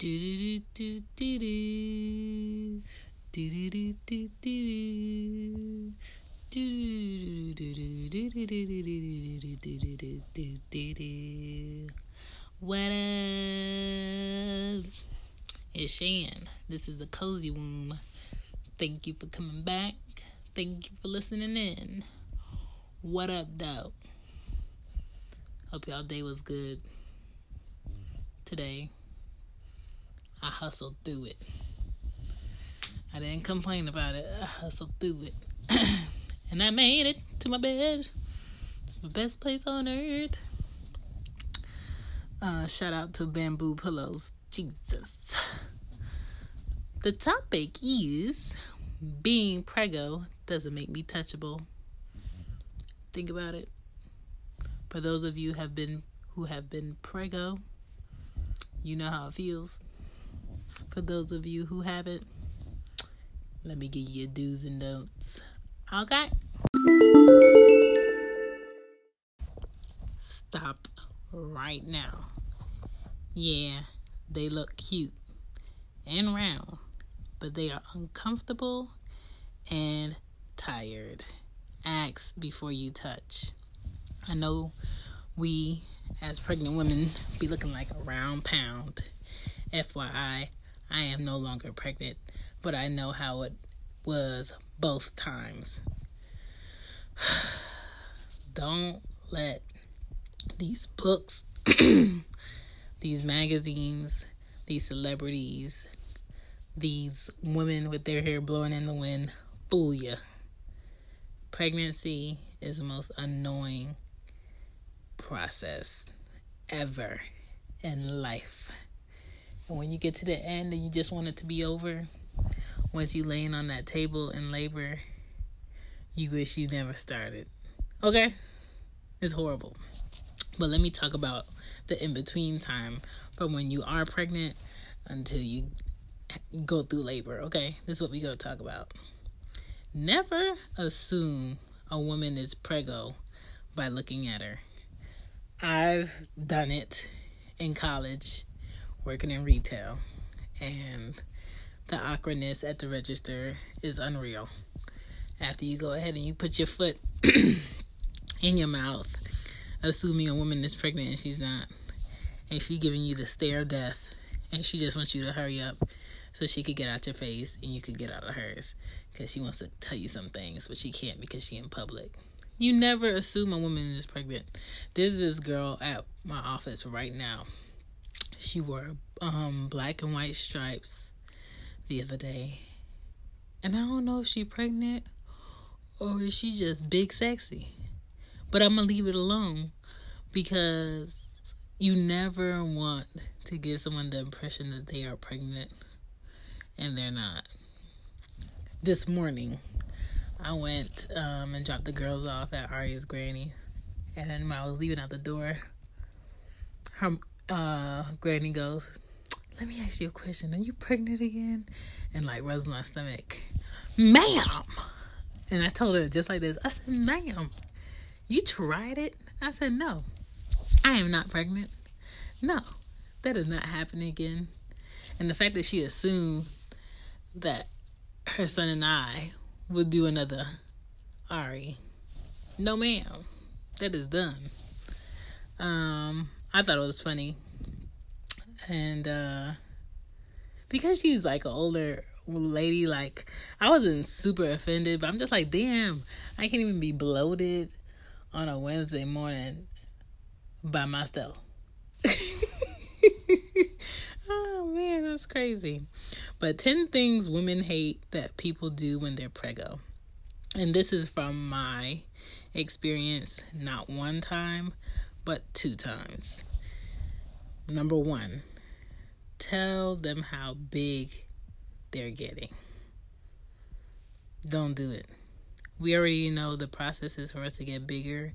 What up? It's Shan. This is the Cozy Womb. Thank you for coming back. Thank you for listening in. What up, though? Hope y'all day was good today. I hustled through it. I didn't complain about it. I hustled through it. and I made it to my bed. It's my best place on earth. Uh, shout out to Bamboo Pillows. Jesus. The topic is being prego doesn't make me touchable. Think about it. For those of you have been who have been prego, you know how it feels. For those of you who haven't, let me give you do's and don'ts. Okay. Stop right now. Yeah, they look cute and round, but they are uncomfortable and tired. Ask before you touch. I know we, as pregnant women, be looking like a round pound. FYI, I am no longer pregnant, but I know how it was both times. Don't let these books, these magazines, these celebrities, these women with their hair blowing in the wind fool you. Pregnancy is the most annoying process ever in life. When you get to the end and you just want it to be over, once you laying on that table in labor, you wish you never started. Okay? It's horrible. But let me talk about the in between time from when you are pregnant until you go through labor. Okay? This is what we're going to talk about. Never assume a woman is prego by looking at her. I've done it in college, working in retail, and the awkwardness at the register is unreal. After you go ahead and you put your foot in your mouth, assuming a woman is pregnant and she's not, and she giving you the stare of death, and she just wants you to hurry up so she could get out your face and you could get out of hers because she wants to tell you some things, but she can't because she in public. You never assume a woman is pregnant. There's this girl at my office right now. She wore um black and white stripes the other day. And I don't know if she pregnant or is she just big sexy. But I'm gonna leave it alone because you never want to give someone the impression that they are pregnant and they're not. This morning, I went um, and dropped the girls off at Aria's granny, and when I was leaving out the door, her uh, granny goes, "Let me ask you a question. Are you pregnant again?" And like rubs my stomach, ma'am. And I told her just like this. I said, "Ma'am, you tried it?" I said, "No, I am not pregnant. No, that is not happening again." And the fact that she assumed that her son and I would do another Ari. No, ma'am. That is done. Um, I thought it was funny. And uh because she's like an older lady, like I wasn't super offended, but I'm just like, damn, I can't even be bloated on a Wednesday morning by myself. oh man, that's crazy. But 10 things women hate that people do when they're preggo. And this is from my experience, not one time, but two times. Number one, tell them how big they're getting. Don't do it. We already know the process is for us to get bigger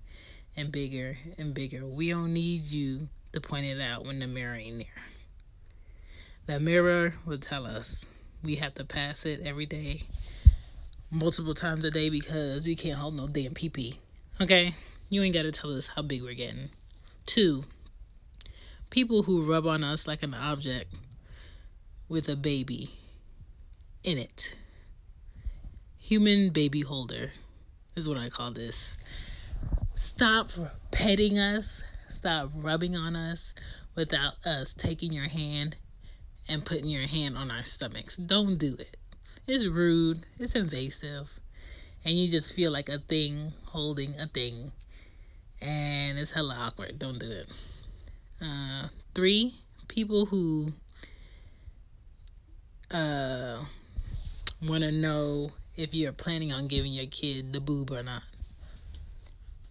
and bigger and bigger. We don't need you to point it out when the mirror ain't there. The mirror will tell us we have to pass it every day, multiple times a day because we can't hold no damn pee pee. Okay? You ain't got to tell us how big we're getting. Two, people who rub on us like an object with a baby in it. Human baby holder is what I call this. Stop petting us, stop rubbing on us without us taking your hand and putting your hand on our stomachs. Don't do it. It's rude, it's invasive, and you just feel like a thing holding a thing and it's hella awkward. Don't do it. Uh, three people who uh want to know if you're planning on giving your kid the boob or not.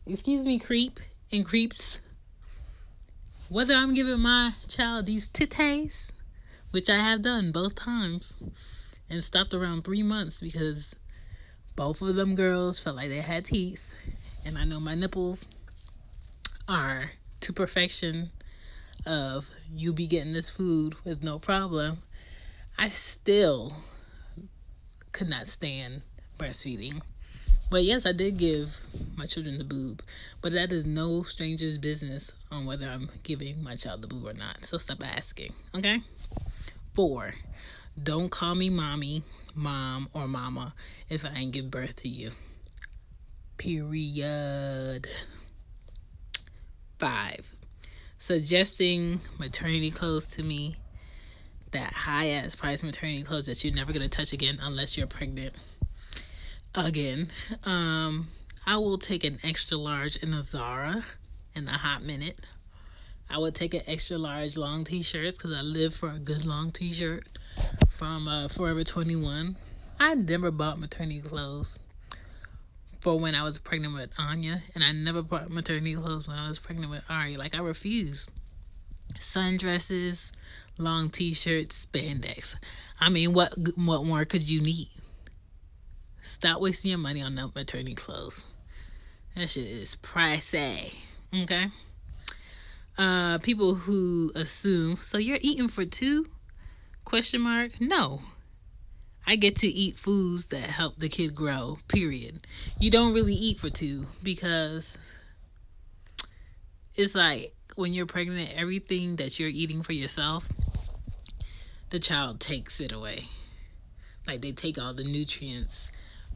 Excuse me, creep and creeps. Whether I'm giving my child these titties, which I have done both times, and stopped around three months because both of them girls felt like they had teeth, and I know my nipples are to perfection of you be getting this food with no problem, I still could not stand breastfeeding. But yes, I did give my children the boob, but that is no stranger's business on whether I'm giving my child the boob or not. So stop asking, okay? Four, don't call me mommy, mom, or mama if I ain't give birth to you. Period. Five, suggesting maternity clothes to me, that high ass price maternity clothes that you're never gonna touch again unless you're pregnant again. Um, I will take an extra large in a Zara in a hot minute. I would take an extra large long t-shirts because I live for a good long t-shirt from uh, Forever 21. I never bought maternity clothes for when I was pregnant with Anya, and I never bought maternity clothes when I was pregnant with Ari. Like I refused. Sundresses, long t-shirts, spandex. I mean, what what more could you need? Stop wasting your money on maternity clothes. That shit is pricey. Okay. Uh, people who assume so you're eating for two? Question mark. No, I get to eat foods that help the kid grow, period. You don't really eat for two because it's like when you're pregnant, everything that you're eating for yourself, the child takes it away. Like they take all the nutrients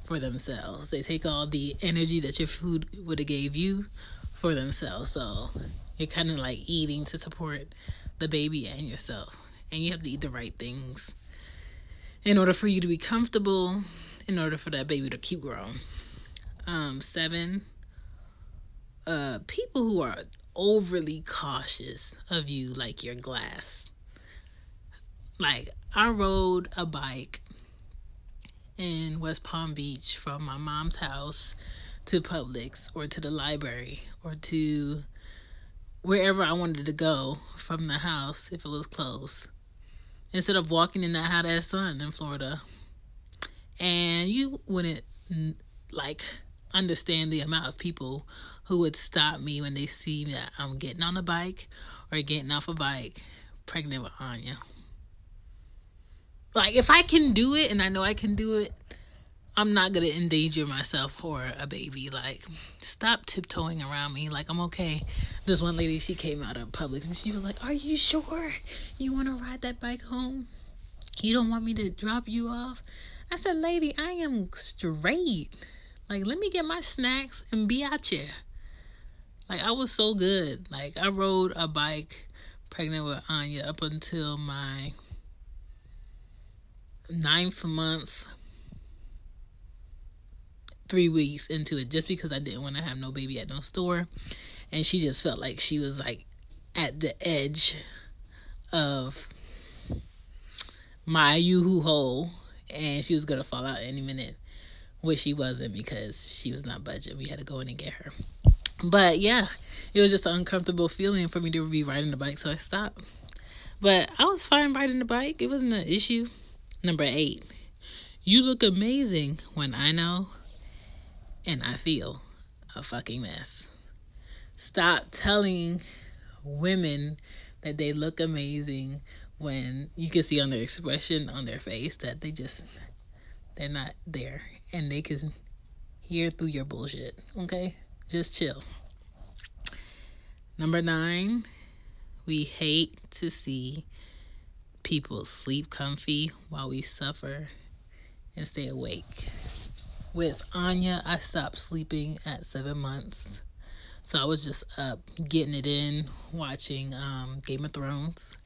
for themselves. They take all the energy that your food would have gave you for themselves. So you're kind of like eating to support the baby and yourself. And you have to eat the right things in order for you to be comfortable, in order for that baby to keep growing. Um, seven, uh, people who are overly cautious of you, like your glass. Like, I rode a bike in West Palm Beach from my mom's house to Publix or to the library or to wherever I wanted to go from the house if it was close instead of walking in that hot ass sun in Florida. And you wouldn't like understand the amount of people who would stop me when they see that I'm getting on a bike or getting off a bike pregnant with Anya. Like if I can do it and I know I can do it, I'm not gonna endanger myself for a baby. Like, stop tiptoeing around me. Like, I'm okay. This one lady, she came out of Publix and she was like, Are you sure you wanna ride that bike home? You don't want me to drop you off? I said, Lady, I am straight. Like, let me get my snacks and be out here. Like I was so good. Like I rode a bike pregnant with Anya up until my ninth month, three weeks into it, just because I didn't want to have no baby at no store. And she just felt like she was like at the edge of my yoo-hoo hole and she was gonna fall out any minute which she wasn't because she was not budget we had to go in and get her. But yeah it was just an uncomfortable feeling for me to be riding the bike so i stopped. But i was fine riding the bike. It wasn't an issue. Number eight you look amazing when i know and i feel a fucking mess stop telling women that they look amazing when you can see on their expression on their face that they just they're not there and they can hear through your bullshit. Okay? Just chill. Number 9, we hate to see people sleep comfy while we suffer and stay awake. With Anya, I stopped sleeping at 7 months. So I was just up getting it in, watching um, Game of Thrones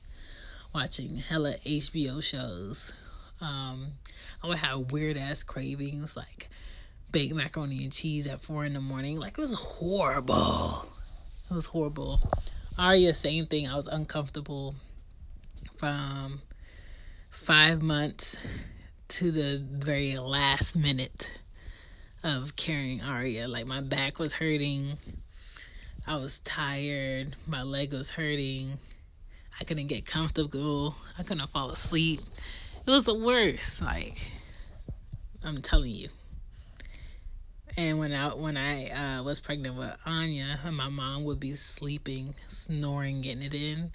watching hella HBO shows. Um, I would have weird ass cravings like baked macaroni and cheese at four in the morning. Like it was horrible. It was horrible. Arya, same thing. I was uncomfortable from five months to the very last minute of carrying Aria. Like my back was hurting. I was tired. My leg was hurting. I couldn't get comfortable. I couldn't fall asleep. It was the worst. Like I'm telling you. And when I when I uh, was pregnant with Anya, my mom would be sleeping, snoring, getting it in.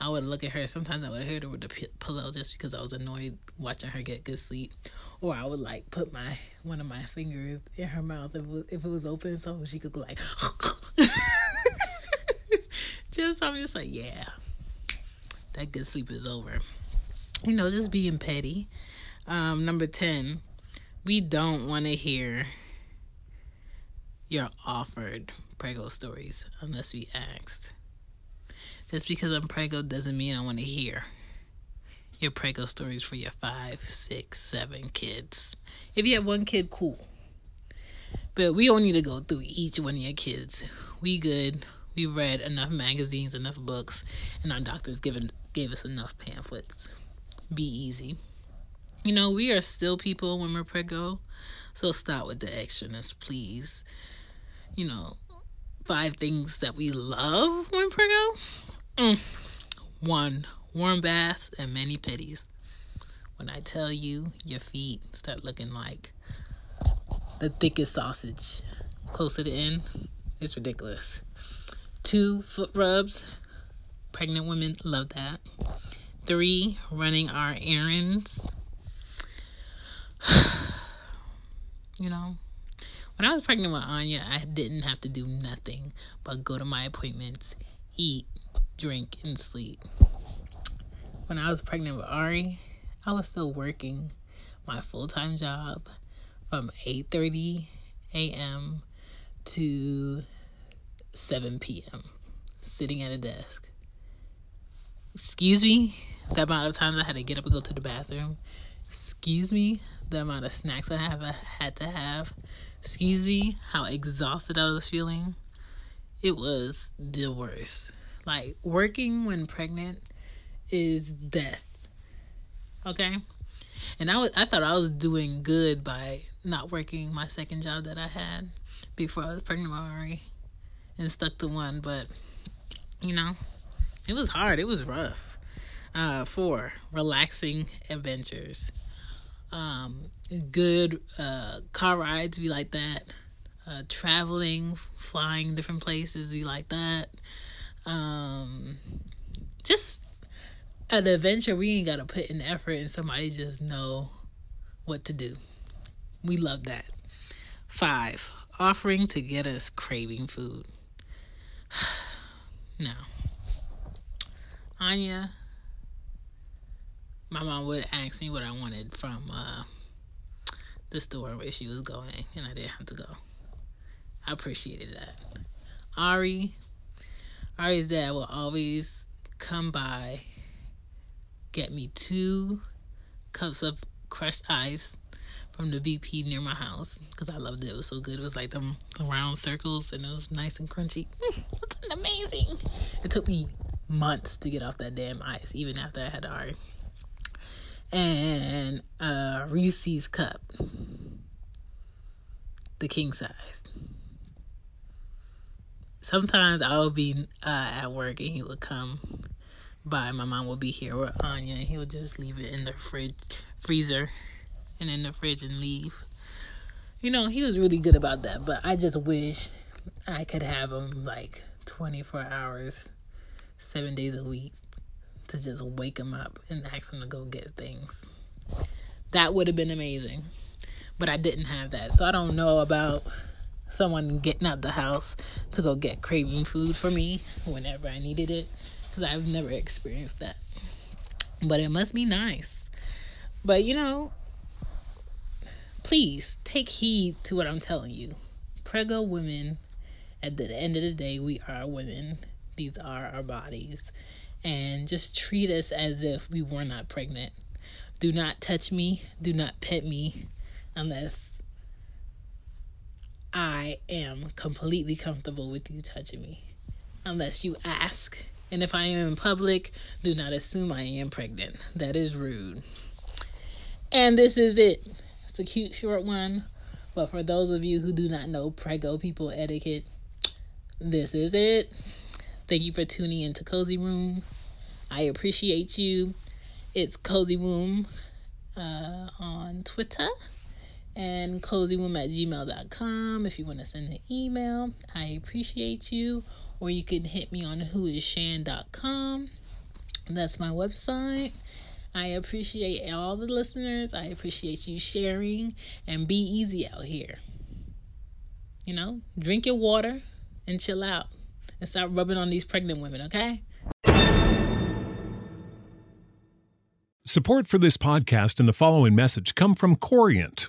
I would look at her. Sometimes I would hit her with the pillow just because I was annoyed watching her get good sleep, or I would like put my one of my fingers in her mouth if it was, if it was open so she could go like. just I'm just like yeah, that good sleep is over. You know, just being petty. Um, number 10, we don't want to hear your offered prego stories unless we asked. Just because I'm prego doesn't mean I want to hear your prego stories for your five, six, seven kids. If you have one kid, cool. But we don't need to go through each one of your kids. We good. We read enough magazines, enough books, and our doctors given gave us enough pamphlets. Be easy. You know, we are still people when we're prego, so stop with the extraness, please. You know, five things that we love when prego. Mm. One, warm bath and mani-pedis. When I tell you, your feet start looking like the thickest sausage close to the end, it's ridiculous. Two, foot rubs Pregnant women love that. Three, running our errands. you know, when I was pregnant with Anya, I didn't have to do nothing but go to my appointments, eat, drink, and sleep. When I was pregnant with Ari, I was still working my full time job from 8:30 a.m. to 7 p.m. sitting at a desk excuse me, the amount of times I had to get up and go to the bathroom. Excuse me, the amount of snacks I have I had to have. Excuse me, how exhausted I was feeling. It was the worst. Like working when pregnant is death. Okay? And I was I thought I was doing good by not working my second job that I had before I was pregnant Ari and stuck to one, but you know, it was hard. It was rough. Uh, four, relaxing adventures. Um, good uh, car rides be like that. Uh, traveling, flying different places be like that. Um, just an adventure we ain't gotta put in effort and somebody just know what to do. We love that. Five, offering to get us craving food. now, Anya, my mom would ask me what I wanted from uh, the store where she was going, and I didn't have to go. I appreciated that. Ari, Ari's dad will always come by, get me two cups of crushed ice from the BP near my house because I loved it. It was so good. It was like them round circles and it was nice and crunchy. Mm, amazing. It took me months to get off that damn ice, even after I had Ari. And a Reese's cup, the king size. Sometimes I would be uh, at work and he would come by. My mom would be here with Anya, and he would just leave it in the fridge, freezer and in the fridge and leave. You know, he was really good about that, but I just wish I could have him like 24 hours, seven days a week to just wake him up and ask him to go get things. That would have been amazing. But I didn't have that. So I don't know about someone getting out the house to go get craving food for me whenever I needed it because I've never experienced that. But it must be nice. But you know, please take heed to what I'm telling you. Prego women, at the end of the day, we are women. These are our bodies. And just treat us as if we were not pregnant. Do not touch me. Do not pet me unless I am completely comfortable with you touching me. Unless you ask. And if I am in public, do not assume I am pregnant. That is rude. And this is it. It's a cute short one. But for those of you who do not know prego people etiquette, this is it. Thank you for tuning into Cozy Womb. I appreciate you. It's Cozy Womb uh, on Twitter and cozywomb at gmail.com if you want to send an email. I appreciate you. Or you can hit me on whoisshan.com. That's my website. I appreciate all the listeners. I appreciate you sharing and be easy out here. You know, drink your water and chill out and stop rubbing on these pregnant women, okay? Support for this podcast and the following message come from Corient